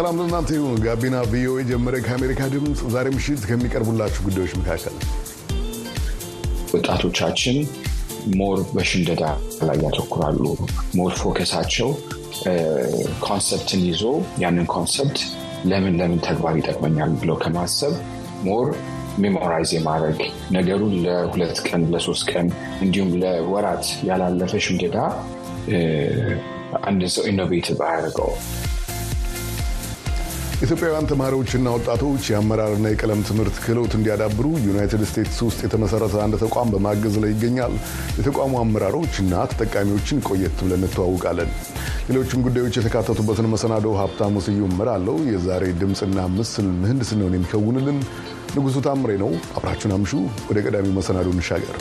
ሰላም ለእናንተ ይሁን። ጋቢና VOA ጀመረ። ከአሜሪካ ድምፅ ዛሬ ምሽት ከሚቀርቡላችሁ ጉዳዮች መካከል ወጣቶቻችን more በሽምደዳ ላይ ያተኩራሉ። more focus ኣቸው concept ን ይዞ ያንን concept ለምን ለምን ተግባር ይጠቅመኛል ብለው ከማሰብ more memorize የማድረግ ነገሩን ለሁለት ቀን ለሶስት ቀን እንዲሁም ለወራት ያላለፈ ሽምደዳ አንድ ሰው innovative አያደርገው። ኢትዮጵያውያን ተማሪዎችና ወጣቶች የአመራርና የቀለም ትምህርት ክህሎት እንዲያዳብሩ ዩናይትድ ስቴትስ ውስጥ የተመሰረተ አንድ ተቋም በማገዝ ላይ ይገኛል። የተቋሙ አመራሮችና ተጠቃሚዎችን ቆየት ብለን እንተዋውቃለን። ሌሎችም ጉዳዮች የተካተቱበትን መሰናዶ ሀብታሙ ስዩም እመራለሁ። የዛሬ ድምፅና ምስል ምህንድስናውን የሚከውንልን ንጉሱ ታምሬ ነው። አብራችሁን አምሹ። ወደ ቀዳሚው መሰናዶ እንሻገር።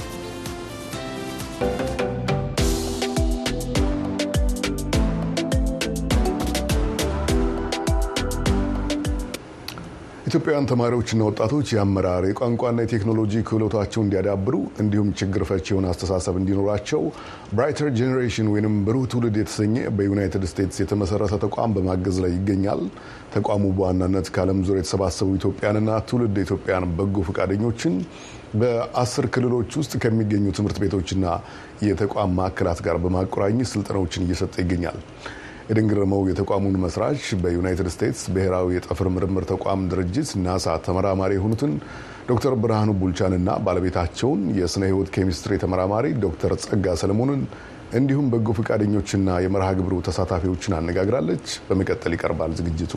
ኢትዮጵያውያን ተማሪዎችና ወጣቶች የአመራር የቋንቋና የቴክኖሎጂ ክህሎታቸው እንዲያዳብሩ እንዲሁም ችግር ፈቺ የሆነ አስተሳሰብ እንዲኖራቸው Brighter Generation ወይም ብሩህ ትውልድ የተሰኘ በዩናይትድ ስቴትስ የተመሰረተ ተቋም በማገዝ ላይ ይገኛል። ተቋሙ በዋናነት ከዓለም ዙሪያ የተሰባሰቡ ኢትዮጵያንና ትውልድ ኢትዮጵያን በጎ ፈቃደኞችን በአስር ክልሎች ውስጥ ከሚገኙ ትምህርት ቤቶችና የተቋም ማዕከላት ጋር በማቆራኘት ስልጠናዎችን እየሰጠ ይገኛል። ኤደን የተቋሙን መስራች በዩናይትድ ስቴትስ ብሔራዊ የጠፈር ምርምር ተቋም ድርጅት ናሳ ተመራማሪ የሆኑትን ዶክተር ብርሃኑ ቡልቻንና ባለቤታቸውን የስነ ሕይወት ኬሚስትሪ ተመራማሪ ዶክተር ጸጋ ሰለሞንን እንዲሁም በጎ ፈቃደኞችና የመርሃ ግብሩ ተሳታፊዎችን አነጋግራለች። በመቀጠል ይቀርባል ዝግጅቱ።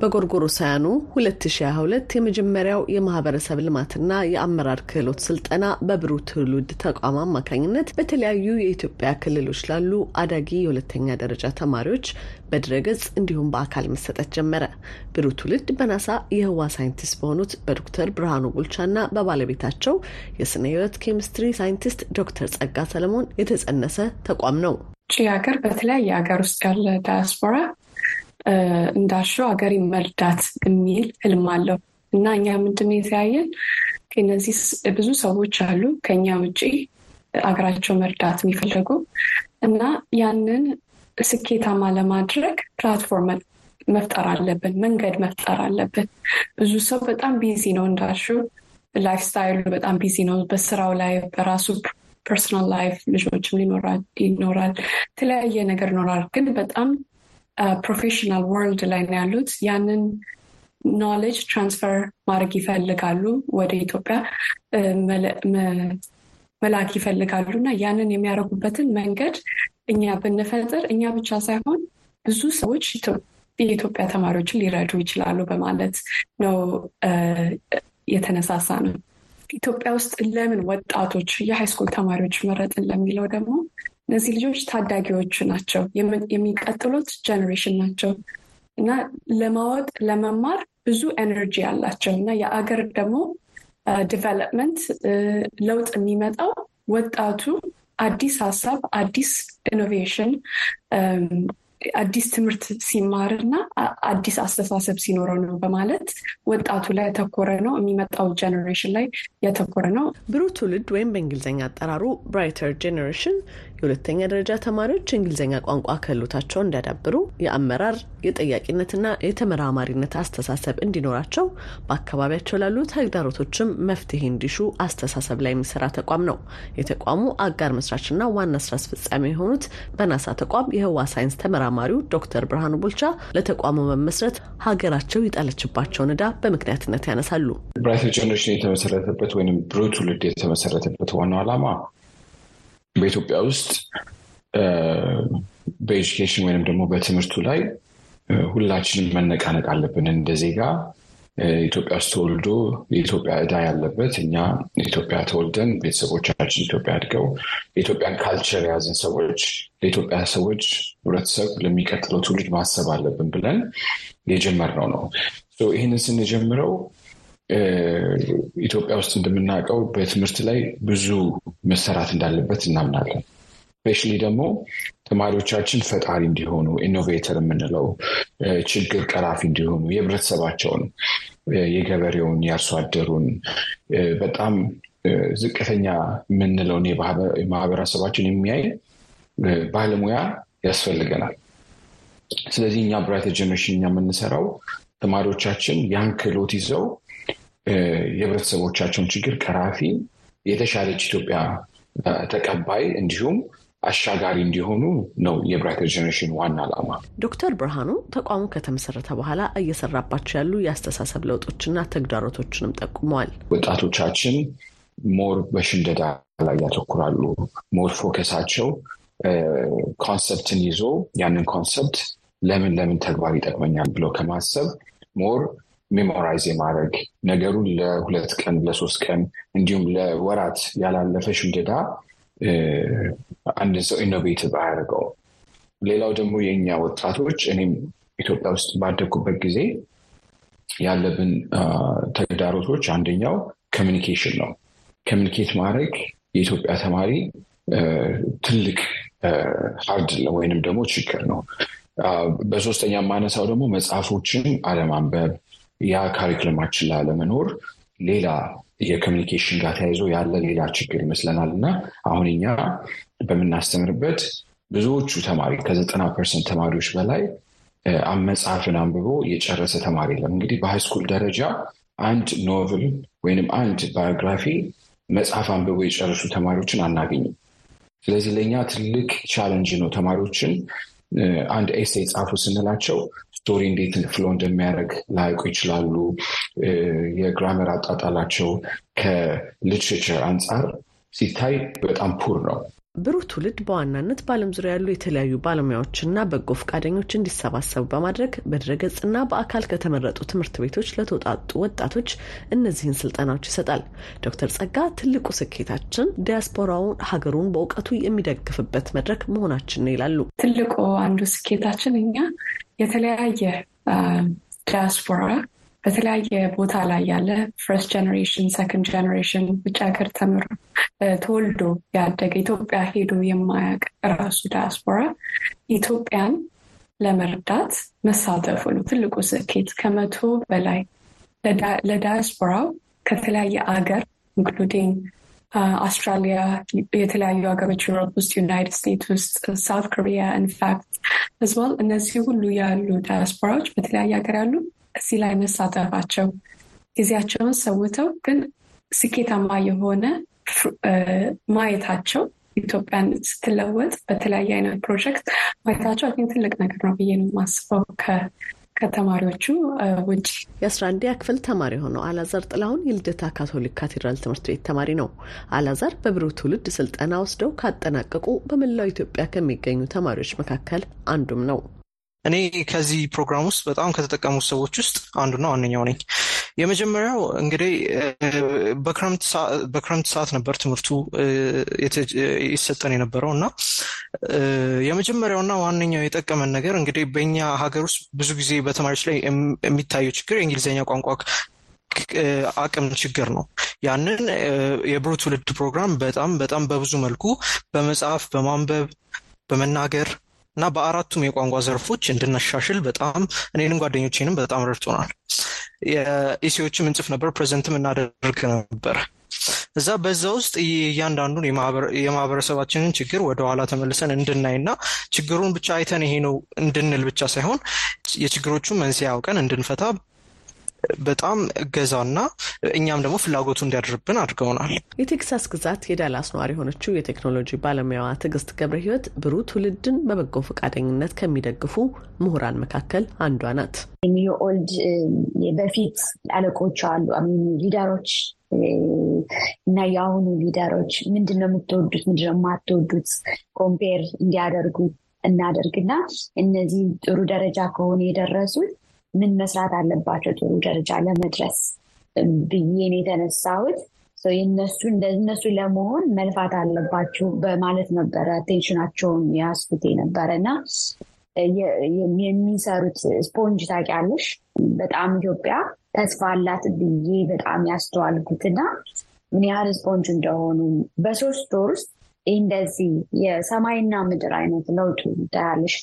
በጎርጎሮሳውያኑ 2022 የመጀመሪያው የማህበረሰብ ልማትና የአመራር ክህሎት ስልጠና በብሩህ ትውልድ ተቋም አማካኝነት በተለያዩ የኢትዮጵያ ክልሎች ላሉ አዳጊ የሁለተኛ ደረጃ ተማሪዎች በድረገጽ እንዲሁም በአካል መሰጠት ጀመረ። ብሩህ ትውልድ በናሳ የህዋ ሳይንቲስት በሆኑት በዶክተር ብርሃኑ ቡልቻና በባለቤታቸው የስነ ህይወት ኬሚስትሪ ሳይንቲስት ዶክተር ጸጋ ሰለሞን የተጸነሰ ተቋም ነው። ውጭ ሀገር በተለያየ ሀገር ውስጥ ያለ ዳያስፖራ እንዳልሽው ሀገር መርዳት የሚል ህልም አለው እና እኛ ምንድን የተያየን እነዚህ ብዙ ሰዎች አሉ ከኛ ውጭ አገራቸው መርዳት የሚፈልጉ እና ያንን ስኬታማ ለማድረግ platform መፍጠር አለብን፣ መንገድ መፍጠር አለብን። ብዙ ሰው በጣም busy ነው እንዳልሽው፣ life style ኡ በጣም busy ነው በስራው ላይ በራሱ personal life ልጆችም ይኖራል፣ የተለያየ ነገር ይኖራል። ግን በጣም professional world ላይ ነው ያሉት። ያንን knowledge transfer ማድረግ ይፈልጋሉ፣ ወደ ኢትዮጵያ መላክ ይፈልጋሉ እና ያንን የሚያደርጉበትን መንገድ እኛ ብንፈጥር እኛ ብቻ ሳይሆን ብዙ ሰዎች የኢትዮጵያ ተማሪዎችን ሊረዱ ይችላሉ በማለት ነው የተነሳሳ ነው። ኢትዮጵያ ውስጥ ለምን ወጣቶች የሃይስኩል ተማሪዎች መረጥን ለሚለው ደግሞ እነዚህ ልጆች ታዳጊዎቹ ናቸው፣ የሚቀጥሉት ጀኔሬሽን ናቸው እና ለማወቅ ለመማር ብዙ energy አላቸው እና የአገር ደግሞ development ለውጥ የሚመጣው ወጣቱ አዲስ ሀሳብ፣ አዲስ innovation፣ አዲስ ትምህርት ሲማር እና አዲስ አስተሳሰብ ሲኖረው ነው በማለት ወጣቱ ላይ ያተኮረ ነው። የሚመጣው generation ላይ ያተኮረ ነው። ብሩህ ትውልድ ወይም በእንግሊዝኛ አጠራሩ Brighter Generation የሁለተኛ ደረጃ ተማሪዎች የእንግሊዝኛ ቋንቋ ክህሎታቸውን እንዲያዳብሩ የአመራር የጠያቂነትና የተመራማሪነት አስተሳሰብ እንዲኖራቸው በአካባቢያቸው ላሉ ተግዳሮቶችም መፍትሄ እንዲሹ አስተሳሰብ ላይ የሚሰራ ተቋም ነው። የተቋሙ አጋር መስራችና ዋና ስራ አስፈጻሚ የሆኑት በናሳ ተቋም የህዋ ሳይንስ ተመራማሪው ዶክተር ብርሃኑ ቡልቻ ለተቋሙ መመስረት ሀገራቸው የጣለችባቸውን ዕዳ በምክንያትነት ያነሳሉ። Brighter Generation የተመሰረተበት ወይም ብሩህ ትውልድ የተመሰረተበት ዋናው ዓላማ በኢትዮጵያ ውስጥ በ education ወይም ደግሞ በትምህርቱ ላይ ሁላችንም መነቃነቅ አለብን። እንደ ዜጋ ኢትዮጵያ ውስጥ ተወልዶ የኢትዮጵያ ዕዳ ያለበት እኛ ኢትዮጵያ ተወልደን ቤተሰቦቻችን ኢትዮጵያ አድገው የኢትዮጵያን culture የያዝን ሰዎች ለኢትዮጵያ ሰዎች ህብረተሰብ ለሚቀጥለው ትውልድ ማሰብ አለብን ብለን የጀመርነው ነው። ይህንን ስንጀምረው ኢትዮጵያ ውስጥ እንደምናውቀው በትምህርት ላይ ብዙ መሰራት እንዳለበት እናምናለን። specially ደግሞ ተማሪዎቻችን ፈጣሪ እንዲሆኑ innovator የምንለው ችግር ቀራፊ እንዲሆኑ የህብረተሰባቸውን፣ የገበሬውን፣ የአርሶ አደሩን በጣም ዝቅተኛ የምንለውን የማህበረሰባችን የሚያይ ባለሙያ ያስፈልገናል። ስለዚህ እኛ Brighter Generation እኛ የምንሰራው ተማሪዎቻችን ያን ክህሎት ይዘው የህብረተሰቦቻቸውን ችግር ቀራፊ የተሻለች ኢትዮጵያ ተቀባይ እንዲሁም አሻጋሪ እንዲሆኑ ነው የ Brighter Generation ዋና ዓላማ። ዶክተር ብርሃኑ ተቋሙ ከተመሰረተ በኋላ እየሰራባቸው ያሉ የአስተሳሰብ ለውጦችና ተግዳሮቶችንም ጠቁመዋል። ወጣቶቻችን more በሽምደዳ ላይ ያተኩራሉ። more focus ኣቸው concept ን ይዞ ያንን concept ለምን ለምን ተግባር ይጠቅመኛል ብለው ከማሰብ more memorize የማድረግ ነገሩን ለሁለት ቀን ለሶስት ቀን እንዲሁም ለወራት ያላለፈ ሽምደዳ አንድን ሰው innovative አያደርገው። ሌላው ደግሞ የእኛ ወጣቶች እኔም ኢትዮጵያ ውስጥ ባደግኩበት ጊዜ ያለብን ተግዳሮቶች አንደኛው communication ነው። communicate ማድረግ የኢትዮጵያ ተማሪ ትልቅ hard ወይንም ደግሞ ችግር ነው። በሶስተኛ የማነሳው ደግሞ መጽሐፎችን አለማንበብ ያ curriculum ኣችን ላለመኖር ሌላ የ communication ጋር ተያይዞ ያለ ሌላ ችግር ይመስለናል እና አሁን እኛ በምናስተምርበት ብዙዎቹ ተማሪ ከዘጠና percent ተማሪዎች በላይ መጽሐፍን አንብቦ የጨረሰ ተማሪ የለም። እንግዲህ በ high school ደረጃ አንድ novel ወይንም አንድ biography መጽሐፍ አንብቦ የጨረሱ ተማሪዎችን አናገኝም። ስለዚህ ለእኛ ትልቅ challenge ነው። ተማሪዎችን አንድ essay ጻፉ ስንላቸው story እንዴት flow እንደሚያደርግ ላያውቁ ይችላሉ። የ grammar አጠቃቀማቸው ከ literature አንጻር ሲታይ በጣም poor ነው። ብሩህ ትውልድ በዋናነት በዓለም ዙሪያ ያሉ የተለያዩ ባለሙያዎችና በጎ ፈቃደኞች እንዲሰባሰቡ በማድረግ በድረገጽና በአካል ከተመረጡ ትምህርት ቤቶች ለተውጣጡ ወጣቶች እነዚህን ስልጠናዎች ይሰጣል። ዶክተር ጸጋ ትልቁ ስኬታችን ዲያስፖራውን ሀገሩን በእውቀቱ የሚደግፍበት መድረክ መሆናችን ነው ይላሉ። ትልቁ አንዱ ስኬታችን እኛ የተለያየ ዲያስፖራ በተለያየ ቦታ ላይ ያለ first generation second generation ውጭ ሀገር ተምሮ ተወልዶ ያደገ ኢትዮጵያ ሄዶ የማያውቅ ራሱ ዲያስፖራ ኢትዮጵያን ለመርዳት መሳተፉ ነው ትልቁ ስኬት። ከመቶ በላይ ለዳያስፖራው ከተለያየ አገር including Australia፣ የተለያዩ ሀገሮች Europe ውስጥ፣ United States ውስጥ፣ South Korea in fact ህዝባል እነዚህ ሁሉ ያሉ ዳያስፖራዎች በተለያየ ሀገር ያሉ እዚህ ላይ መሳተፋቸው ጊዜያቸውን ሰውተው ግን ስኬታማ የሆነ ማየታቸው ኢትዮጵያን ስትለወጥ በተለያየ አይነት ፕሮጀክት ማየታቸው አን ትልቅ ነገር ነው ብዬ ነው የማስበው። ከተማሪዎቹ ውጭ የአስራ አንደኛ ክፍል ተማሪ የሆነው አላዛር ጥላሁን የልደታ ካቶሊክ ካቴድራል ትምህርት ቤት ተማሪ ነው። አላዛር በብሩህ ትውልድ ስልጠና ወስደው ካጠናቀቁ በመላው ኢትዮጵያ ከሚገኙ ተማሪዎች መካከል አንዱም ነው። እኔ ከዚህ ፕሮግራም ውስጥ በጣም ከተጠቀሙት ሰዎች ውስጥ አንዱና ዋነኛው ነኝ። የመጀመሪያው እንግዲህ በክረምት ሰዓት ነበር ትምህርቱ ይሰጠን የነበረው እና የመጀመሪያውና ዋነኛው የጠቀመን ነገር እንግዲህ በኛ ሀገር ውስጥ ብዙ ጊዜ በተማሪዎች ላይ የሚታየው ችግር የእንግሊዝኛ ቋንቋ አቅም ችግር ነው። ያንን የብሩህ ትውልድ ፕሮግራም በጣም በጣም በብዙ መልኩ በመጽሐፍ፣ በማንበብ፣ በመናገር እና በአራቱም የቋንቋ ዘርፎች እንድናሻሽል በጣም እኔንም ጓደኞቼንም በጣም ረድቶናል። የኢሲዎችም እንጽፍ ነበር፣ ፕሬዘንትም እናደርግ ነበር። እዛ በዛ ውስጥ እያንዳንዱን የማህበረሰባችንን ችግር ወደኋላ ተመልሰን እንድናይና ችግሩን ብቻ አይተን ይሄ ነው እንድንል ብቻ ሳይሆን የችግሮቹን መንስኤ አውቀን እንድንፈታ በጣም እገዛና እኛም ደግሞ ፍላጎቱ እንዲያድርብን አድርገውናል። የቴክሳስ ግዛት የዳላስ ነዋሪ የሆነችው የቴክኖሎጂ ባለሙያዋ ትዕግስት ገብረ ሕይወት ብሩህ ትውልድን በበጎ ፈቃደኝነት ከሚደግፉ ምሁራን መካከል አንዷ ናት። የኦልድ በፊት አለቆች አሉ leader ኦች እና የአሁኑ leader ኦች ምንድነው የምትወዱት፣ ምንድነው የማትወዱት compare እንዲያደርጉ እናደርግና እነዚህ ጥሩ ደረጃ ከሆነ የደረሱት ምን መስራት አለባቸው ጥሩ ደረጃ ለመድረስ ብዬን የተነሳሁት እነሱ ለመሆን መልፋት አለባቸው በማለት ነበረ attention ኣቸውን ያስኩት ነበረ እና የሚሰሩት ስፖንጅ ታውቂያለሽ፣ በጣም ኢትዮጵያ ተስፋ አላት ብዬ በጣም ያስተዋልኩትና ምን ያህል ስፖንጅ እንደሆኑ በሶስት ወር ውስጥ እንደዚህ የሰማይና ምድር አይነት ለውጡ ታያለሽ።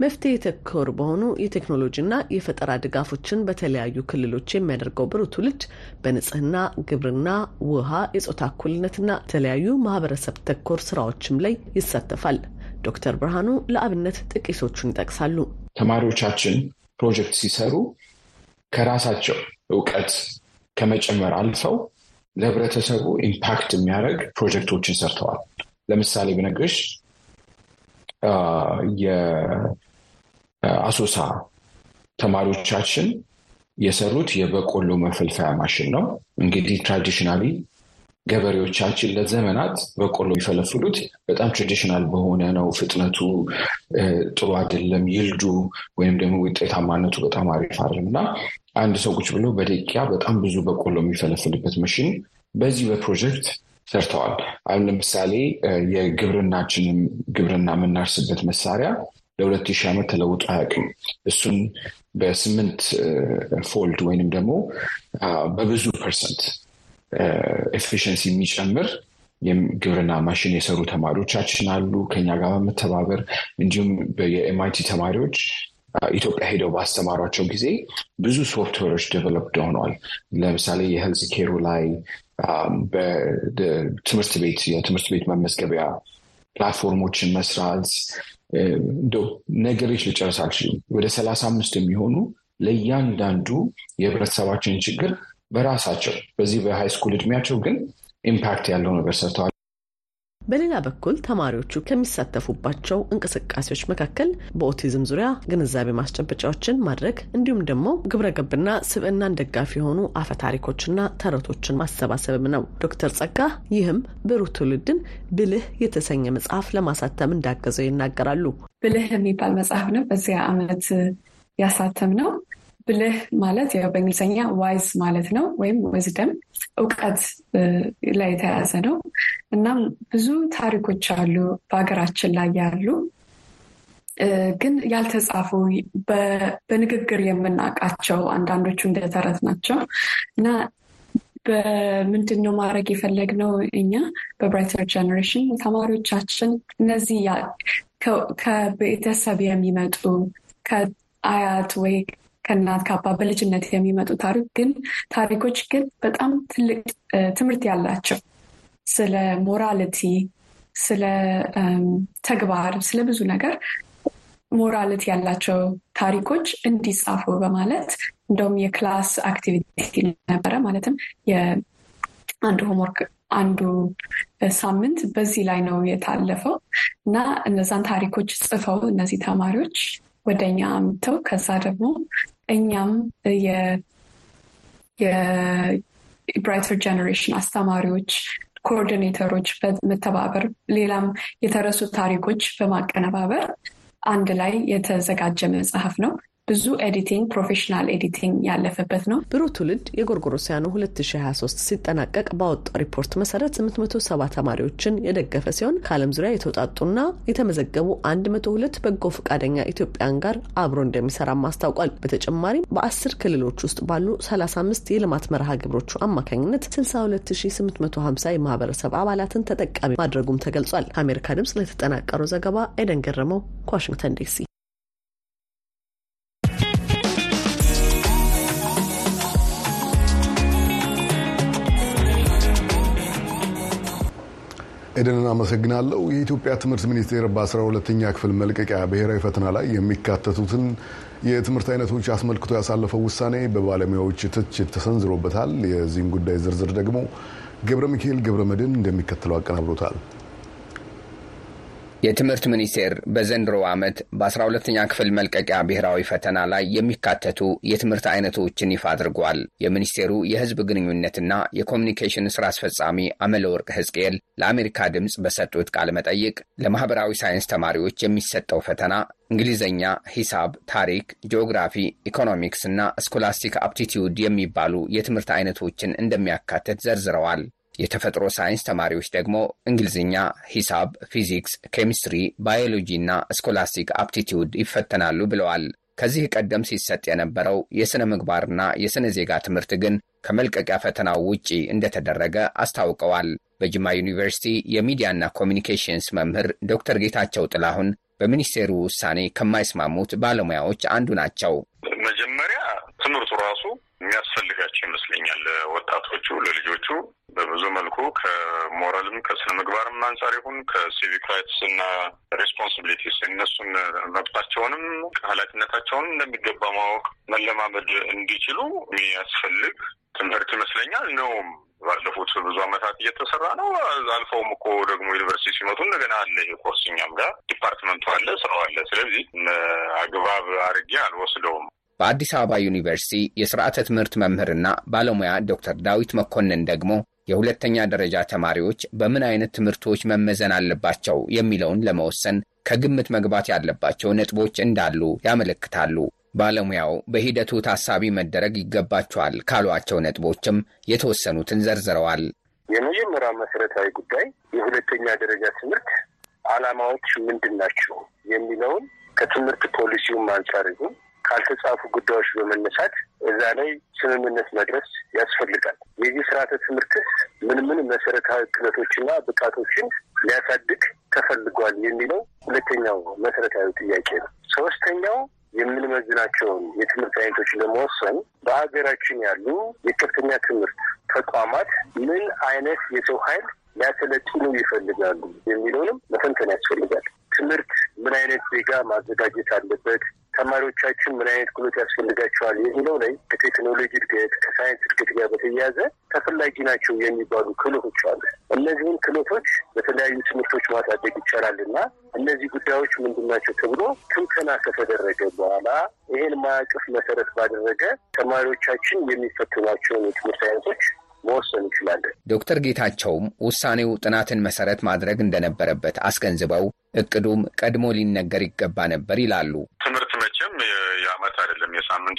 መፍትሄ ተኮር በሆኑ የቴክኖሎጂና የፈጠራ ድጋፎችን በተለያዩ ክልሎች የሚያደርገው ብሩህ ትውልድ በንጽህና፣ ግብርና፣ ውሃ፣ የጾታ እኩልነትና የተለያዩ ማህበረሰብ ተኮር ስራዎችም ላይ ይሳተፋል። ዶክተር ብርሃኑ ለአብነት ጥቂቶቹን ይጠቅሳሉ። ተማሪዎቻችን ፕሮጀክት ሲሰሩ ከራሳቸው እውቀት ከመጨመር አልፈው ለህብረተሰቡ impact የሚያደርግ ፕሮጀክቶችን ሰርተዋል። ለምሳሌ ብነግርሽ የአሶሳ ተማሪዎቻችን የሰሩት የበቆሎ መፈልፈያ ማሽን ነው። እንግዲህ traditionally ገበሬዎቻችን ለዘመናት በቆሎ የሚፈለፍሉት በጣም ትራዲሽናል በሆነ ነው። ፍጥነቱ ጥሩ አይደለም፣ ይልዱ ወይም ደግሞ ውጤታማነቱ በጣም አሪፍ አይደለም እና አንድ ቁጭ ብሎ በደቂቃ በጣም ብዙ በቆሎ የሚፈለፍልበት መሽን በዚህ በፕሮጀክት ሰርተዋል። አሁን ለምሳሌ የግብርናችንን ግብርና የምናርስበት መሳሪያ ለሁለት ሺህ ዓመት ተለውጦ አያውቅም። እሱን በስምንት fold ወይንም ደግሞ በብዙ percent efficiency የሚጨምር የግብርና ማሽን የሰሩ ተማሪዎቻችን አሉ ከኛ ጋር በመተባበር እንዲሁም የ MIT ተማሪዎች ኢትዮጵያ ሄደው ባስተማሯቸው ጊዜ ብዙ software ኦች developed ሆነዋል። ለምሳሌ የ health care ኡ ላይ በትምህርት ቤት የትምህርት ቤት መመዝገቢያ platform ኦችን መስራት እንደው ነገሮች ልጨርስ አልችልም። ወደ ሰላሳ አምስት የሚሆኑ ለእያንዳንዱ የህብረተሰባችን ችግር በራሳቸው በዚህ በ high school እድሜያቸው ግን impact ያለው ነገር ሰርተዋል። በሌላ በኩል ተማሪዎቹ ከሚሳተፉባቸው እንቅስቃሴዎች መካከል በኦቲዝም ዙሪያ ግንዛቤ ማስጨበጫዎችን ማድረግ እንዲሁም ደግሞ ግብረ ገብና ስብዕናን ደጋፊ የሆኑ አፈ ታሪኮችና ተረቶችን ማሰባሰብም ነው። ዶክተር ጸጋ ይህም ብሩህ ትውልድን ብልህ የተሰኘ መጽሐፍ ለማሳተም እንዳገዘው ይናገራሉ። ብልህ የሚባል መጽሐፍ ነው በዚያ ዓመት ያሳተምነው። ብልህ ማለት ያው በእንግሊዝኛ wise ማለት ነው፣ ወይም wisdom እውቀት ላይ የተያዘ ነው። እናም ብዙ ታሪኮች አሉ በሀገራችን ላይ ያሉ ግን ያልተጻፉ በንግግር የምናውቃቸው አንዳንዶቹ እንደተረት ናቸው እና በምንድን ነው ማድረግ የፈለግነው እኛ በ Brighter Generation ተማሪዎቻችን እነዚህ ከቤተሰብ የሚመጡ ከአያት ወይ ከእናት ከአባት በልጅነት የሚመጡ ታሪክ ግን ታሪኮች ግን በጣም ትልቅ ትምህርት ያላቸው ስለ morality፣ ስለ ተግባር፣ ስለ ብዙ ነገር morality ያላቸው ታሪኮች እንዲጻፉ በማለት እንደውም የ class activity ነበረ። ማለትም የአንዱ homework አንዱ ሳምንት በዚህ ላይ ነው የታለፈው እና እነዛን ታሪኮች ጽፈው እነዚህ ተማሪዎች ወደ እኛ አምጥተው ከዛ ደግሞ እኛም የ Brighter Generation አስተማሪዎች፣ coordinator ኦች በመተባበር ሌላም የተረሱ ታሪኮች በማቀነባበር አንድ ላይ የተዘጋጀ መጽሐፍ ነው። ብዙ editing professional editing ያለፈበት ነው። ብሩህ ትውልድ የጎርጎሮሲያኑ 2023 ሲጠናቀቅ ባወጣው ሪፖርት መሰረት 870 ተማሪዎችን የደገፈ ሲሆን ከዓለም ዙሪያ የተውጣጡና የተመዘገቡ 102 በጎ ፈቃደኛ ኢትዮጵያውያን ጋር አብሮ እንደሚሰራም አስታውቋል። በተጨማሪም በአስር ክልሎች ውስጥ ባሉ 35 የልማት መርሃ ግብሮቹ አማካኝነት 62850 የማህበረሰብ አባላትን ተጠቃሚ ማድረጉም ተገልጿል። ከአሜሪካ ድምጽ ለተጠናቀረው ዘገባ ኤደን ገረመው ከዋሽንግተን ዲሲ ኤደንን አመሰግናለሁ። የኢትዮጵያ ትምህርት ሚኒስቴር በአስራ ሁለተኛ ክፍል መልቀቂያ ብሔራዊ ፈተና ላይ የሚካተቱትን የትምህርት አይነቶች አስመልክቶ ያሳለፈው ውሳኔ በባለሙያዎች ትችት ተሰንዝሮበታል። የዚህም ጉዳይ ዝርዝር ደግሞ ገብረ ሚካኤል ገብረ መድን እንደሚከተለው አቀናብሮታል። የትምህርት ሚኒስቴር በዘንድሮ ዓመት በ12ኛ ክፍል መልቀቂያ ብሔራዊ ፈተና ላይ የሚካተቱ የትምህርት አይነቶችን ይፋ አድርጓል። የሚኒስቴሩ የሕዝብ ግንኙነትና የኮሚኒኬሽን ስራ አስፈጻሚ አመለወርቅ ሕዝቅኤል ለአሜሪካ ድምፅ በሰጡት ቃለ መጠይቅ ለማህበራዊ ሳይንስ ተማሪዎች የሚሰጠው ፈተና እንግሊዝኛ፣ ሂሳብ፣ ታሪክ፣ ጂኦግራፊ፣ ኢኮኖሚክስ እና scholastic aptitude የሚባሉ የትምህርት አይነቶችን እንደሚያካትት ዘርዝረዋል። የተፈጥሮ ሳይንስ ተማሪዎች ደግሞ እንግሊዝኛ፣ ሂሳብ፣ ፊዚክስ፣ ኬሚስትሪ፣ ባዮሎጂ እና scholastic aptitude ይፈተናሉ ብለዋል። ከዚህ ቀደም ሲሰጥ የነበረው የሥነ ምግባርና የሥነ ዜጋ ትምህርት ግን ከመልቀቂያ ፈተናው ውጪ እንደተደረገ አስታውቀዋል። በጅማ ዩኒቨርሲቲ የሚዲያና communications መምህር ዶክተር ጌታቸው ጥላሁን በሚኒስቴሩ ውሳኔ ከማይስማሙት ባለሙያዎች አንዱ ናቸው። መጀመሪያ ትምህርቱ ራሱ የሚያስፈልጋቸው ይመስለኛል። ወጣቶቹ ለልጆቹ በብዙ መልኩ ከሞራልም ከስነ ምግባርም አንጻር ይሁን ከ civic rights እና responsibilities እነሱን መብታቸውንም ኃላፊነታቸውን እንደሚገባ ማወቅ መለማመድ እንዲችሉ የሚያስፈልግ ትምህርት ይመስለኛል ነውም ባለፉት ብዙ ዓመታት እየተሰራ ነው። አልፈውም እኮ ደግሞ ዩኒቨርሲቲ ሲመጡ እንደገና አለ ይሄ ኮርስ እኛም ጋር department ኡ አለ፣ ስራው አለ። ስለዚህ አግባብ አድርጌ አልወስደውም። በአዲስ አበባ ዩኒቨርሲቲ የስርዓተ ትምህርት መምህርና ባለሙያ ዶክተር ዳዊት መኮንን ደግሞ የሁለተኛ ደረጃ ተማሪዎች በምን አይነት ትምህርቶች መመዘን አለባቸው የሚለውን ለመወሰን ከግምት መግባት ያለባቸው ነጥቦች እንዳሉ ያመለክታሉ። ባለሙያው በሂደቱ ታሳቢ መደረግ ይገባቸዋል ካሏቸው ነጥቦችም የተወሰኑትን ዘርዝረዋል። የመጀመሪያው መሰረታዊ ጉዳይ የሁለተኛ ደረጃ ትምህርት ዓላማዎች ምንድን ናቸው የሚለውን ከትምህርት ፖሊሲውም አንጻር ይሁን ካልተጻፉ ጉዳዮች በመነሳት እዛ ላይ ስምምነት መድረስ ያስፈልጋል። የዚህ ስርዓተ ትምህርትስ ምን ምን መሰረታዊ ክህሎቶችና ብቃቶችን ሊያሳድግ ተፈልጓል የሚለው ሁለተኛው መሰረታዊ ጥያቄ ነው። ሶስተኛው የምንመዝናቸውን የትምህርት አይነቶች ለመወሰን በሀገራችን ያሉ የከፍተኛ ትምህርት ተቋማት ምን አይነት የሰው ኃይል ሊያሰለጥኑ ይፈልጋሉ የሚለውንም መተንተን ያስፈልጋል። ትምህርት ምን አይነት ዜጋ ማዘጋጀት አለበት፣ ተማሪዎቻችን ምን አይነት ክህሎት ያስፈልጋቸዋል የሚለው ላይ ከቴክኖሎጂ እድገት ከሳይንስ እድገት ጋር በተያያዘ ተፈላጊ ናቸው የሚባሉ ክህሎቶች አሉ። እነዚህን ክህሎቶች በተለያዩ ትምህርቶች ማሳደግ ይቻላል እና እነዚህ ጉዳዮች ምንድን ናቸው ተብሎ ትንተና ከተደረገ በኋላ ይህን ማዕቀፍ መሰረት ባደረገ ተማሪዎቻችን የሚፈትኗቸውን የትምህርት አይነቶች መወሰን እንችላለን። ዶክተር ጌታቸውም ውሳኔው ጥናትን መሰረት ማድረግ እንደነበረበት አስገንዝበው እቅዱም ቀድሞ ሊነገር ይገባ ነበር ይላሉ።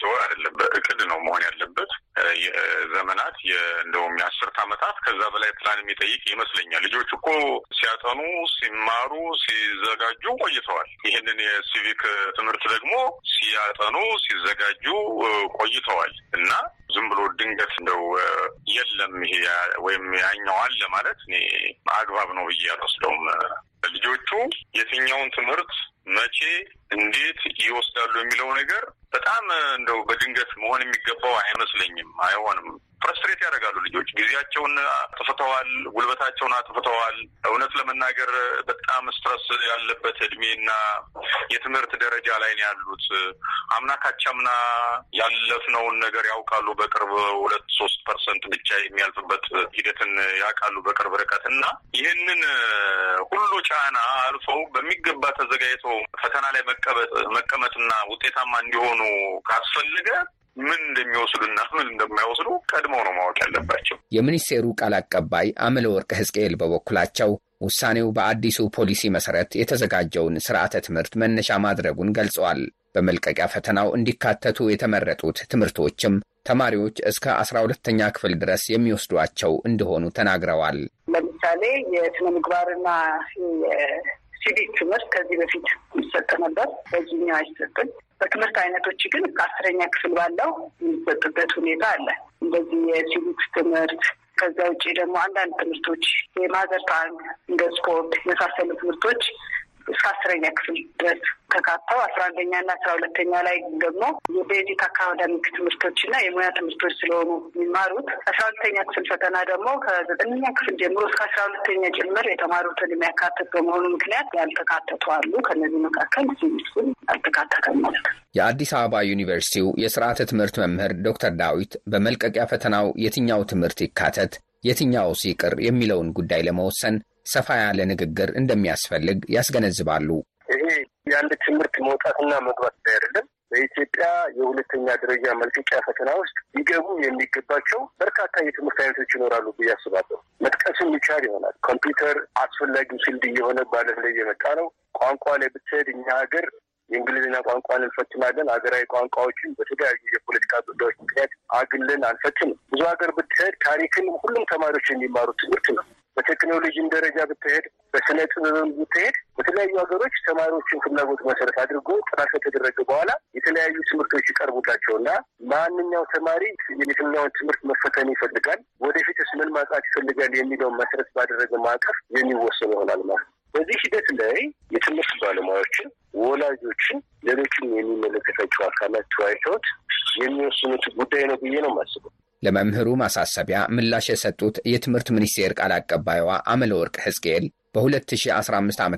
ወር አይደለም፣ በእቅድ ነው መሆን ያለበት። የዘመናት እንደውም የአስርት ዓመታት ከዛ በላይ ፕላን የሚጠይቅ ይመስለኛል። ልጆች እኮ ሲያጠኑ፣ ሲማሩ፣ ሲዘጋጁ ቆይተዋል። ይህንን የሲቪክ ትምህርት ደግሞ ሲያጠኑ፣ ሲዘጋጁ ቆይተዋል እና ዝም ብሎ ድንገት እንደው የለም ይሄ ወይም ያኛው አለ ማለት እኔ አግባብ ነው ብዬ አልወስደውም። ልጆቹ የትኛውን ትምህርት መቼ እንዴት ይወስዳሉ የሚለው ነገር በጣም እንደው በድንገት መሆን የሚገባው አይመስለኝም። አይሆንም። ፍረስትሬት ያደርጋሉ ልጆች። ጊዜያቸውን አጥፍተዋል፣ ጉልበታቸውን አጥፍተዋል። እውነት ለመናገር በጣም stress ያለበት እድሜና የትምህርት ደረጃ ላይ ነው ያሉት። አምና ካቻምና ያለፍነውን ነገር ያውቃሉ። በቅርብ ሁለት ሶስት percent ብቻ የሚያልፍበት ሂደትን ያውቃሉ በቅርብ ርቀት እና ይህንን ሁሉ ጫና አልፈው በሚገባ ተዘጋጅተው ፈተና ላይ መቀመጥና ውጤታማ እንዲሆኑ ካስፈልገ ምን እንደሚወስዱና ምን እንደማይወስዱ ቀድመው ነው ማወቅ ያለባቸው። የሚኒስቴሩ ቃል አቀባይ አምለ ወርቅ ህዝቅኤል በበኩላቸው ውሳኔው በአዲሱ ፖሊሲ መሰረት የተዘጋጀውን ስርዓተ ትምህርት መነሻ ማድረጉን ገልጸዋል። በመልቀቂያ ፈተናው እንዲካተቱ የተመረጡት ትምህርቶችም ተማሪዎች እስከ አስራ ሁለተኛ ክፍል ድረስ የሚወስዷቸው እንደሆኑ ተናግረዋል። ለምሳሌ የስነ ምግባርና ሲቪክ ትምህርት ከዚህ በፊት ይሰጥ ነበር። በዚህኛው አይሰጥም። በትምህርት አይነቶች ግን እስከ አስረኛ ክፍል ባለው የሚሰጥበት ሁኔታ አለ። እንደዚህ የ civics ትምህርት ከዛ ውጭ ደግሞ አንዳንድ ትምህርቶች የ mother tongue እንደ ስፖርት የመሳሰሉ ትምህርቶች እስከ አስረኛ ክፍል ድረስ ተካተው አስራ አንደኛ እና አስራ ሁለተኛ ላይ ደግሞ የ basic academic ትምህርቶች እና የሙያ ትምህርቶች ስለሆኑ የሚማሩት አስራ ሁለተኛ ክፍል ፈተና ደግሞ ከዘጠነኛ ክፍል ጀምሮ እስከ አስራ ሁለተኛ ጭምር የተማሩትን የሚያካትት በመሆኑ ምክንያት ያልተካተቱ አሉ። ከነዚህ መካከል civics ን አልተካተተም ማለት ነው። የአዲስ አበባ ዩኒቨርሲቲው የስርዓተ ትምህርት መምህር ዶክተር ዳዊት በመልቀቂያ ፈተናው የትኛው ትምህርት ይካተት የትኛው ሲቅር የሚለውን ጉዳይ ለመወሰን ሰፋ ያለ ንግግር እንደሚያስፈልግ ያስገነዝባሉ። ይሄ የአንድ ትምህርት መውጣትና መግባት ላይ አይደለም። በኢትዮጵያ የሁለተኛ ደረጃ መልቀቂያ ፈተና ውስጥ ሊገቡ የሚገባቸው በርካታ የትምህርት አይነቶች ይኖራሉ ብዬ አስባለሁ። መጥቀስም ይቻል ይሆናል። ኮምፒውተር አስፈላጊው ፊልድ እየሆነ በዓለም ላይ እየመጣ ነው። ቋንቋ ላይ ብትሄድ እኛ ሀገር የእንግሊዝኛ ቋንቋን እንፈትናለን። ሀገራዊ ቋንቋዎችን በተለያዩ የፖለቲካ ጉዳዮች ምክንያት አግልን አንፈትንም። ብዙ ሀገር ብትሄድ ታሪክን ሁሉም ተማሪዎች የሚማሩት ትምህርት ነው። በቴክኖሎጂም ደረጃ ብትሄድ፣ በስነ ጥበብም ብትሄድ በተለያዩ ሀገሮች ተማሪዎችን ፍላጎት መሰረት አድርጎ ጥናት ከተደረገ በኋላ የተለያዩ ትምህርቶች ይቀርቡላቸው እና ማንኛው ተማሪ የትኛውን ትምህርት መፈተን ይፈልጋል፣ ወደፊትስ ምን ማጥናት ይፈልጋል የሚለውን መሰረት ባደረገ ማዕቀፍ የሚወሰን ይሆናል ማለት ነው። በዚህ ሂደት ላይ የትምህርት ባለሙያዎችን፣ ወላጆችን፣ ሌሎችም የሚመለከታቸው አካላት ተወያይተውት የሚወስኑት ጉዳይ ነው ብዬ ነው የማስበው። ለመምህሩ ማሳሰቢያ ምላሽ የሰጡት የትምህርት ሚኒስቴር ቃል አቀባይዋ አመለወርቅ ሕዝቅኤል በ2015 ዓ ም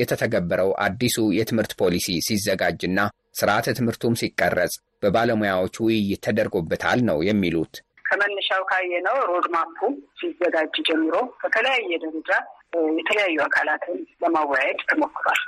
የተተገበረው አዲሱ የትምህርት ፖሊሲ ሲዘጋጅና ስርዓተ ትምህርቱም ሲቀረጽ በባለሙያዎች ውይይት ተደርጎበታል ነው የሚሉት። ከመነሻው ካየነው ሮድማፑ ሲዘጋጅ ጀምሮ ከተለያየ ደረጃ የተለያዩ አካላትን ለማወያየት ተሞክሯል።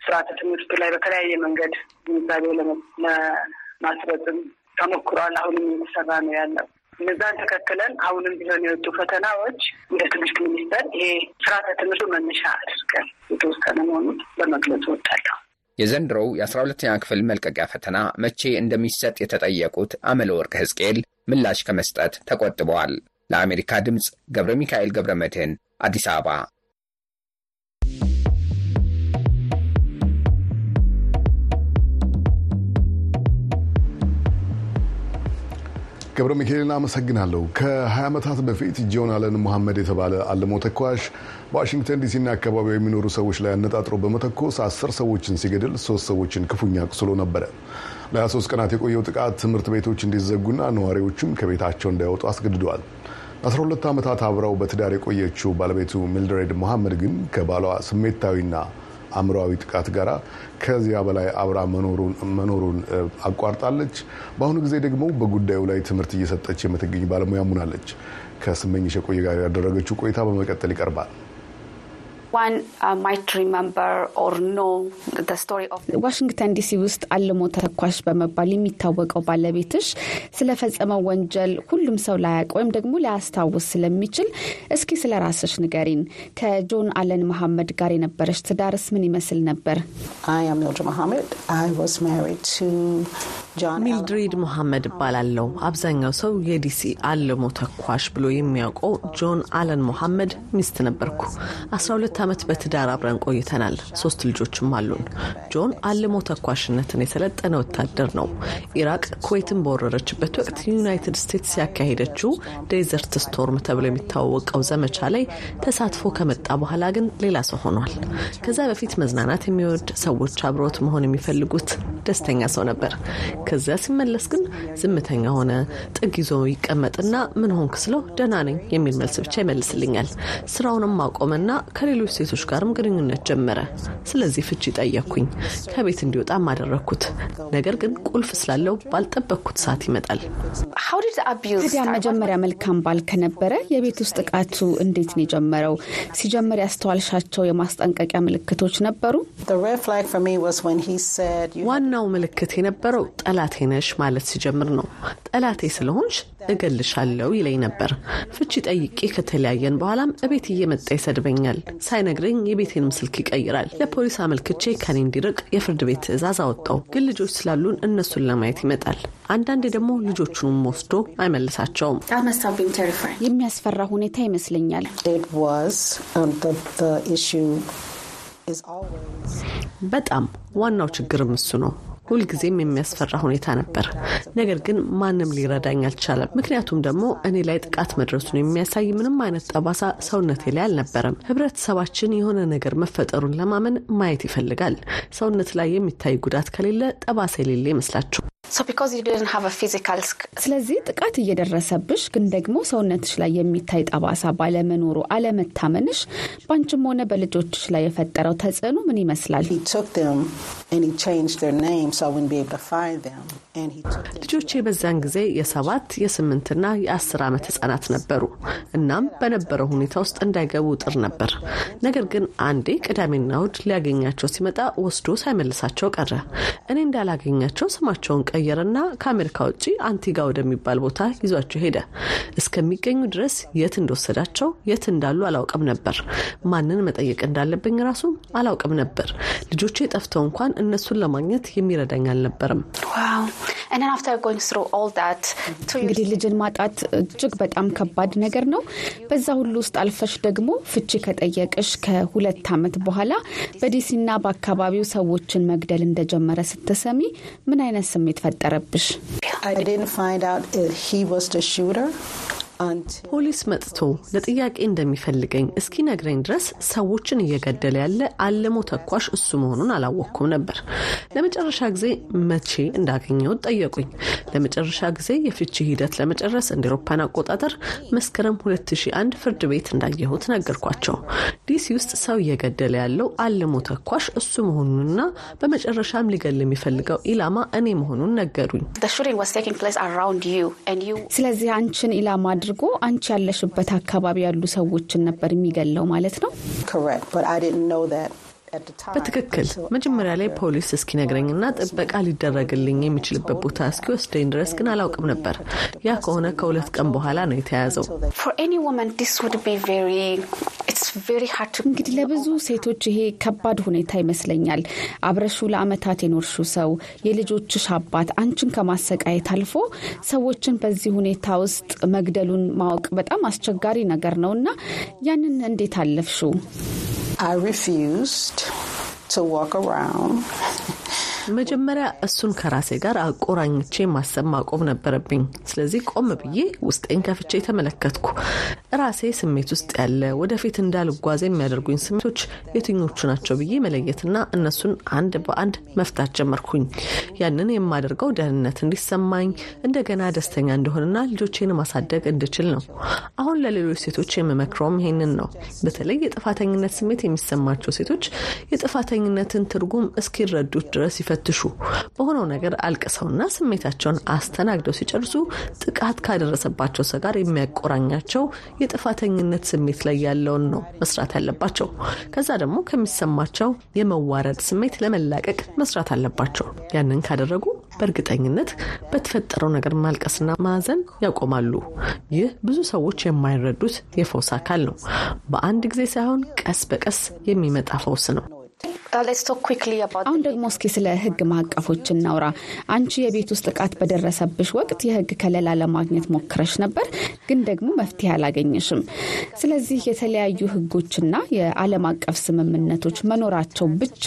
ስርዓተ ትምህርቱ ላይ በተለያየ መንገድ ግንዛቤ ለማስረጽም ተሞክሯል። አሁንም እየተሰራ ነው ያለው። እነዛን ተከትለን አሁንም ቢሆን የወጡ ፈተናዎች እንደ ትምህርት ሚኒስቴር ይሄ ስርዓተ ትምህርቱ መነሻ አድርገን የተወሰነ መሆኑን ለመግለጽ እወዳለሁ። የዘንድሮው የአስራ ሁለተኛ ክፍል መልቀቂያ ፈተና መቼ እንደሚሰጥ የተጠየቁት አመለወርቅ ሕዝቅኤል ምላሽ ከመስጠት ተቆጥበዋል። ለአሜሪካ ድምፅ ገብረ ሚካኤል ገብረ መድህን አዲስ አበባ። ገብረ ሚካኤልን አመሰግናለሁ። ከ20 ዓመታት በፊት ጆን አለን መሐመድ የተባለ አልሞ ተኳሽ በዋሽንግተን ዲሲና አካባቢው የሚኖሩ ሰዎች ላይ አነጣጥሮ በመተኮስ አስር ሰዎችን ሲገድል ሶስት ሰዎችን ክፉኛ አቁስሎ ነበረ። ለ23 ቀናት የቆየው ጥቃት ትምህርት ቤቶች እንዲዘጉና ነዋሪዎችም ከቤታቸው እንዳይወጡ አስገድደዋል። ለ12 ዓመታት አብረው በትዳር የቆየችው ባለቤቱ ሚልድሬድ መሐመድ ግን ከባሏ ስሜታዊና አእምሮዊ ጥቃት ጋር ከዚያ በላይ አብራ መኖሩን አቋርጣለች። በአሁኑ ጊዜ ደግሞ በጉዳዩ ላይ ትምህርት እየሰጠች የምትገኝ ባለሙያ ሙናለች። ከስመኝሽ የቆየ ጋር ያደረገችው ቆይታ በመቀጠል ይቀርባል። ዋሽንግተን ዲሲ ውስጥ አልሞ ተተኳሽ በመባል የሚታወቀው ባለቤትሽ ስለፈጸመው ወንጀል ሁሉም ሰው ላያውቅ ወይም ደግሞ ላያስታውስ ስለሚችል እስኪ ስለ ራስሽ ንገሪን። ከጆን አለን መሐመድ ጋር የነበረች ትዳርስ ምን ይመስል ነበር? ሚልድሪድ ሙሐመድ እባላለሁ። አብዛኛው ሰው የዲሲ አልሞ ተኳሽ ብሎ የሚያውቀው ጆን አለን ሙሐመድ ሚስት ነበርኩ። 12 ዓመት በትዳር አብረን ቆይተናል። ሶስት ልጆችም አሉን። ጆን አልሞ ተኳሽነትን የሰለጠነ ወታደር ነው። ኢራቅ ኩዌትን በወረረችበት ወቅት ዩናይትድ ስቴትስ ያካሄደችው ዴዘርት ስቶርም ተብሎ የሚታወቀው ዘመቻ ላይ ተሳትፎ ከመጣ በኋላ ግን ሌላ ሰው ሆኗል። ከዛ በፊት መዝናናት የሚወድ ሰዎች አብሮት መሆን የሚፈልጉት ደስተኛ ሰው ነበር። ከዚያ ሲመለስ ግን ዝምተኛ ሆነ። ጥግ ይዞ ይቀመጥና ምን ሆንክ ስለው ደህና ነኝ የሚል መልስ ብቻ ይመልስልኛል። ስራውንም አቆመና ከሌሎች ሴቶች ጋርም ግንኙነት ጀመረ። ስለዚህ ፍቺ ጠየቅኩኝ። ከቤት እንዲወጣም አደረግኩት። ነገር ግን ቁልፍ ስላለው ባልጠበቅኩት ሰዓት ይመጣል። ታዲያ መጀመሪያ መልካም ባል ከነበረ የቤት ውስጥ ጥቃቱ እንዴት ነው የጀመረው? ሲጀምር ያስተዋልሻቸው የማስጠንቀቂያ ምልክቶች ነበሩ? ዋናው ምልክት የነበረው ጠላቴ ነሽ ማለት ሲጀምር ነው። ጠላቴ ስለሆንሽ እገልሻለሁ ይለኝ ነበር። ፍቺ ጠይቄ ከተለያየን በኋላም እቤት እየመጣ ይሰድበኛል። ሳይነግረኝ የቤቴንም ስልክ ይቀይራል። ለፖሊስ አመልክቼ ከኔ እንዲርቅ የፍርድ ቤት ትዕዛዝ አወጣው። ግን ልጆች ስላሉን እነሱን ለማየት ይመጣል። አንዳንዴ ደግሞ ልጆቹንም ወስዶ አይመልሳቸውም። የሚያስፈራ ሁኔታ ይመስለኛል። በጣም ዋናው ችግርም እሱ ነው። ሁልጊዜም የሚያስፈራ ሁኔታ ነበር። ነገር ግን ማንም ሊረዳኝ አልቻለም። ምክንያቱም ደግሞ እኔ ላይ ጥቃት መድረሱን የሚያሳይ ምንም አይነት ጠባሳ ሰውነቴ ላይ አልነበረም። ህብረተሰባችን የሆነ ነገር መፈጠሩን ለማመን ማየት ይፈልጋል። ሰውነት ላይ የሚታይ ጉዳት ከሌለ ጠባሳ የሌለ ይመስላችሁ ስለዚህ ጥቃት እየደረሰብሽ ግን ደግሞ ሰውነትሽ ላይ የሚታይ ጠባሳ ባለመኖሩ አለመታመንሽ በአንቺም ሆነ በልጆችሽ ላይ የፈጠረው ተጽዕኖ ምን ይመስላል? ልጆቼ በዛን ጊዜ የሰባት የስምንትና የአስር ዓመት ህጻናት ነበሩ። እናም በነበረው ሁኔታ ውስጥ እንዳይገቡ ጥር ነበር። ነገር ግን አንዴ ቅዳሜና እሁድ ሊያገኛቸው ሲመጣ ወስዶ ሳይመልሳቸው ቀረ። እኔ እንዳላገኛቸው ስማቸውን ቀየረና ከአሜሪካ ውጭ አንቲጋ ወደሚባል ቦታ ይዟቸው ሄደ። እስከሚገኙ ድረስ የት እንደወሰዳቸው የት እንዳሉ አላውቅም ነበር። ማንን መጠየቅ እንዳለብኝ ራሱ አላውቅም ነበር። ልጆቼ ጠፍተው እንኳን እነሱን ለማግኘት የሚረዳኝ አልነበርም። እንግዲህ ልጅን ማጣት እጅግ በጣም ከባድ ነገር ነው። በዛ ሁሉ ውስጥ አልፈሽ ደግሞ ፍቺ ከጠየቅሽ ከሁለት ዓመት በኋላ በዲሲና በአካባቢው ሰዎችን መግደል እንደጀመረ ስትሰሚ ምን አይነት ስሜት ፈጠረብሽ? ፖሊስ መጥቶ ለጥያቄ እንደሚፈልገኝ እስኪነግረኝ ድረስ ሰዎችን እየገደለ ያለ አልሞ ተኳሽ እሱ መሆኑን አላወቅኩም ነበር። ለመጨረሻ ጊዜ መቼ እንዳገኘሁት ጠየቁኝ። ለመጨረሻ ጊዜ የፍቺ ሂደት ለመጨረስ እንደ አውሮፓውያን አቆጣጠር መስከረም 2001 ፍርድ ቤት እንዳየሁት ነገርኳቸው። ዲሲ ውስጥ ሰው እየገደለ ያለው አልሞ ተኳሽ እሱ መሆኑንና በመጨረሻም ሊገል የሚፈልገው ኢላማ እኔ መሆኑን ነገሩኝ። ስለዚህ አንቺን ኢላማ አድርጎ አንቺ ያለሽበት አካባቢ ያሉ ሰዎችን ነበር የሚገለው ማለት ነው? በትክክል መጀመሪያ ላይ ፖሊስ እስኪነግረኝና ጥበቃ ሊደረግልኝ የሚችልበት ቦታ እስኪወስደኝ ድረስ ግን አላውቅም ነበር። ያ ከሆነ ከሁለት ቀን በኋላ ነው የተያዘው። እንግዲህ ለብዙ ሴቶች ይሄ ከባድ ሁኔታ ይመስለኛል። አብረሹ ለአመታት የኖርሹ ሰው፣ የልጆችሽ አባት አንቺን ከማሰቃየት አልፎ ሰዎችን በዚህ ሁኔታ ውስጥ መግደሉን ማወቅ በጣም አስቸጋሪ ነገር ነው እና ያንን እንዴት አለፍሹ? I refused to walk around. መጀመሪያ እሱን ከራሴ ጋር አቆራኝቼ ማሰብ ማቆም ነበረብኝ። ስለዚህ ቆም ብዬ ውስጤን ከፍቼ ተመለከትኩ። ራሴ ስሜት ውስጥ ያለ ወደፊት እንዳልጓዝ የሚያደርጉኝ ስሜቶች የትኞቹ ናቸው ብዬ መለየትና እነሱን አንድ በአንድ መፍታት ጀመርኩኝ። ያንን የማደርገው ደህንነት እንዲሰማኝ እንደገና ደስተኛ እንደሆንና ልጆቼን ማሳደግ እንድችል ነው። አሁን ለሌሎች ሴቶች የምመክረውም ይሄንን ነው። በተለይ የጥፋተኝነት ስሜት የሚሰማቸው ሴቶች የጥፋተኝነትን ትርጉም እስኪረዱት ድረስ ይፈ ፈትሹ። በሆነው ነገር አልቅሰውና ስሜታቸውን አስተናግደው ሲጨርሱ ጥቃት ካደረሰባቸው ሰው ጋር የሚያቆራኛቸው የጥፋተኝነት ስሜት ላይ ያለውን ነው መስራት ያለባቸው። ከዛ ደግሞ ከሚሰማቸው የመዋረድ ስሜት ለመላቀቅ መስራት አለባቸው። ያንን ካደረጉ በእርግጠኝነት በተፈጠረው ነገር ማልቀስና ማዘን ያቆማሉ። ይህ ብዙ ሰዎች የማይረዱት የፈውስ አካል ነው። በአንድ ጊዜ ሳይሆን ቀስ በቀስ የሚመጣ ፈውስ ነው። አሁን ደግሞ እስኪ ስለ ሕግ ማዕቀፎች እናውራ። አንቺ የቤት ውስጥ ጥቃት በደረሰብሽ ወቅት የሕግ ከለላ ለማግኘት ሞክረሽ ነበር፣ ግን ደግሞ መፍትሄ አላገኘሽም። ስለዚህ የተለያዩ ሕጎችና የዓለም አቀፍ ስምምነቶች መኖራቸው ብቻ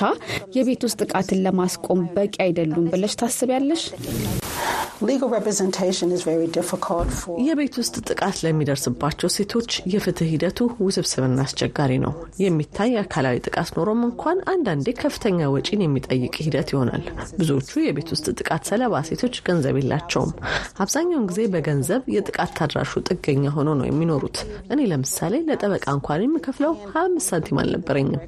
የቤት ውስጥ ጥቃትን ለማስቆም በቂ አይደሉም ብለሽ ታስቢያለሽ? የቤት ውስጥ ጥቃት ለሚደርስባቸው ሴቶች የፍትህ ሂደቱ ውስብስብና አስቸጋሪ ነው። የሚታይ አካላዊ ጥቃት ኖሮም እንኳን አንዳንዴ ከፍተኛ ወጪን የሚጠይቅ ሂደት ይሆናል። ብዙዎቹ የቤት ውስጥ ጥቃት ሰለባ ሴቶች ገንዘብ የላቸውም። አብዛኛውን ጊዜ በገንዘብ የጥቃት ታድራሹ ጥገኛ ሆኖ ነው የሚኖሩት። እኔ ለምሳሌ ለጠበቃ እንኳን የምከፍለው ሀያ አምስት ሳንቲም አልነበረኝም።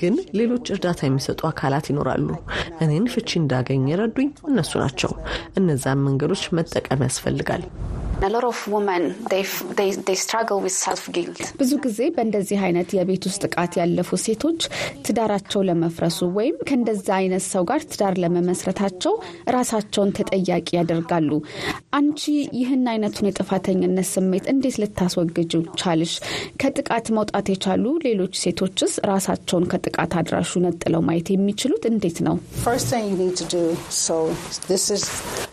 ግን ሌሎች እርዳታ የሚሰጡ አካላት ይኖራሉ። እኔን ፍቺ እንዳገኝ የረዱኝ እነሱ ናቸው። እነዛን መንገዶች መጠቀም ያስፈልጋል። ብዙ ጊዜ በእንደዚህ አይነት የቤት ውስጥ ጥቃት ያለፉ ሴቶች ትዳራቸው ለመፍረሱ ወይም ከእንደዛ አይነት ሰው ጋር ትዳር ለመመስረታቸው ራሳቸውን ተጠያቂ ያደርጋሉ። አንቺ ይህን አይነቱን የጥፋተኝነት ስሜት እንዴት ልታስወግጅ ቻልሽ? ከጥቃት መውጣት የቻሉ ሌሎች ሴቶችስ ራሳቸውን ከጥቃት አድራሹ ነጥለው ማየት የሚችሉት እንዴት ነው?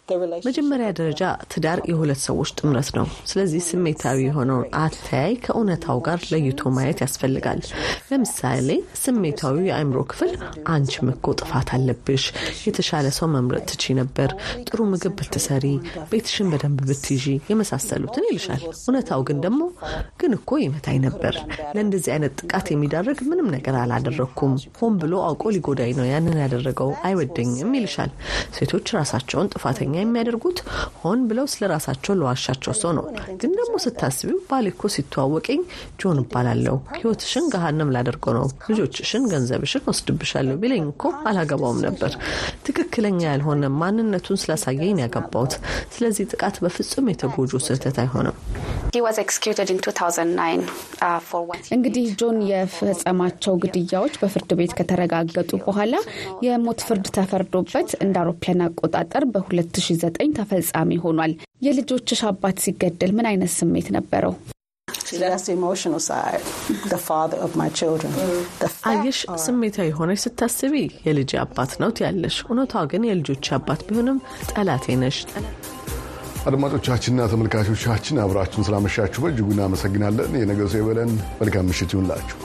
መጀመሪያ ደረጃ ትዳር የሁለት ሰዎች ጥምረት ነው። ስለዚህ ስሜታዊ የሆነውን አተያይ ከእውነታው ጋር ለይቶ ማየት ያስፈልጋል። ለምሳሌ ስሜታዊ የአእምሮ ክፍል አንቺም እኮ ጥፋት አለብሽ፣ የተሻለ ሰው መምረጥ ትቺ ነበር፣ ጥሩ ምግብ ብትሰሪ፣ ቤትሽን በደንብ ብትይዢ የመሳሰሉትን ይልሻል። እውነታው ግን ደግሞ ግን እኮ ይመታኝ ነበር፣ ለእንደዚህ አይነት ጥቃት የሚዳርግ ምንም ነገር አላደረግኩም፣ ሆን ብሎ አውቆ ሊጎዳኝ ነው ያንን ያደረገው፣ አይወደኝም ይልሻል። ሴቶች ራሳቸውን ጥፋተኛ የሚያደርጉት ሆን ብለው ስለ ራሳቸው ለዋሻቸው ሰው ነው። ግን ደግሞ ስታስቢው ባሌ እኮ ሲተዋወቀኝ ጆን እባላለሁ፣ ህይወትሽን ገሃነም ላደርገው ነው፣ ልጆችሽን፣ ገንዘብሽን ወስድብሻለሁ ቢለኝ እኮ አላገባውም ነበር። ትክክለኛ ያልሆነ ማንነቱን ስላሳየኝ ያገባሁት። ስለዚህ ጥቃት በፍጹም የተጎጆ ስህተት አይሆንም። እንግዲህ ጆን የፈጸማቸው ግድያዎች በፍርድ ቤት ከተረጋገጡ በኋላ የሞት ፍርድ ተፈርዶበት እንደ አውሮፓውያን አቆጣጠር በ2009 ተፈጻሚ ሆኗል። የልጆችሽ አባት ሲገደል ምን አይነት ስሜት ነበረው? አየሽ፣ ስሜታዊ ሆነች ስታስቢ የልጅ አባት ነው ትያለሽ። እውነቷ ግን የልጆች አባት ቢሆንም ጠላቴ ነሽ። አድማጮቻችንና ተመልካቾቻችን አብራችሁን ስላመሻችሁ በእጅጉ እናመሰግናለን። የነገ ሰው ይበለን። መልካም ምሽት ይሁንላችሁ።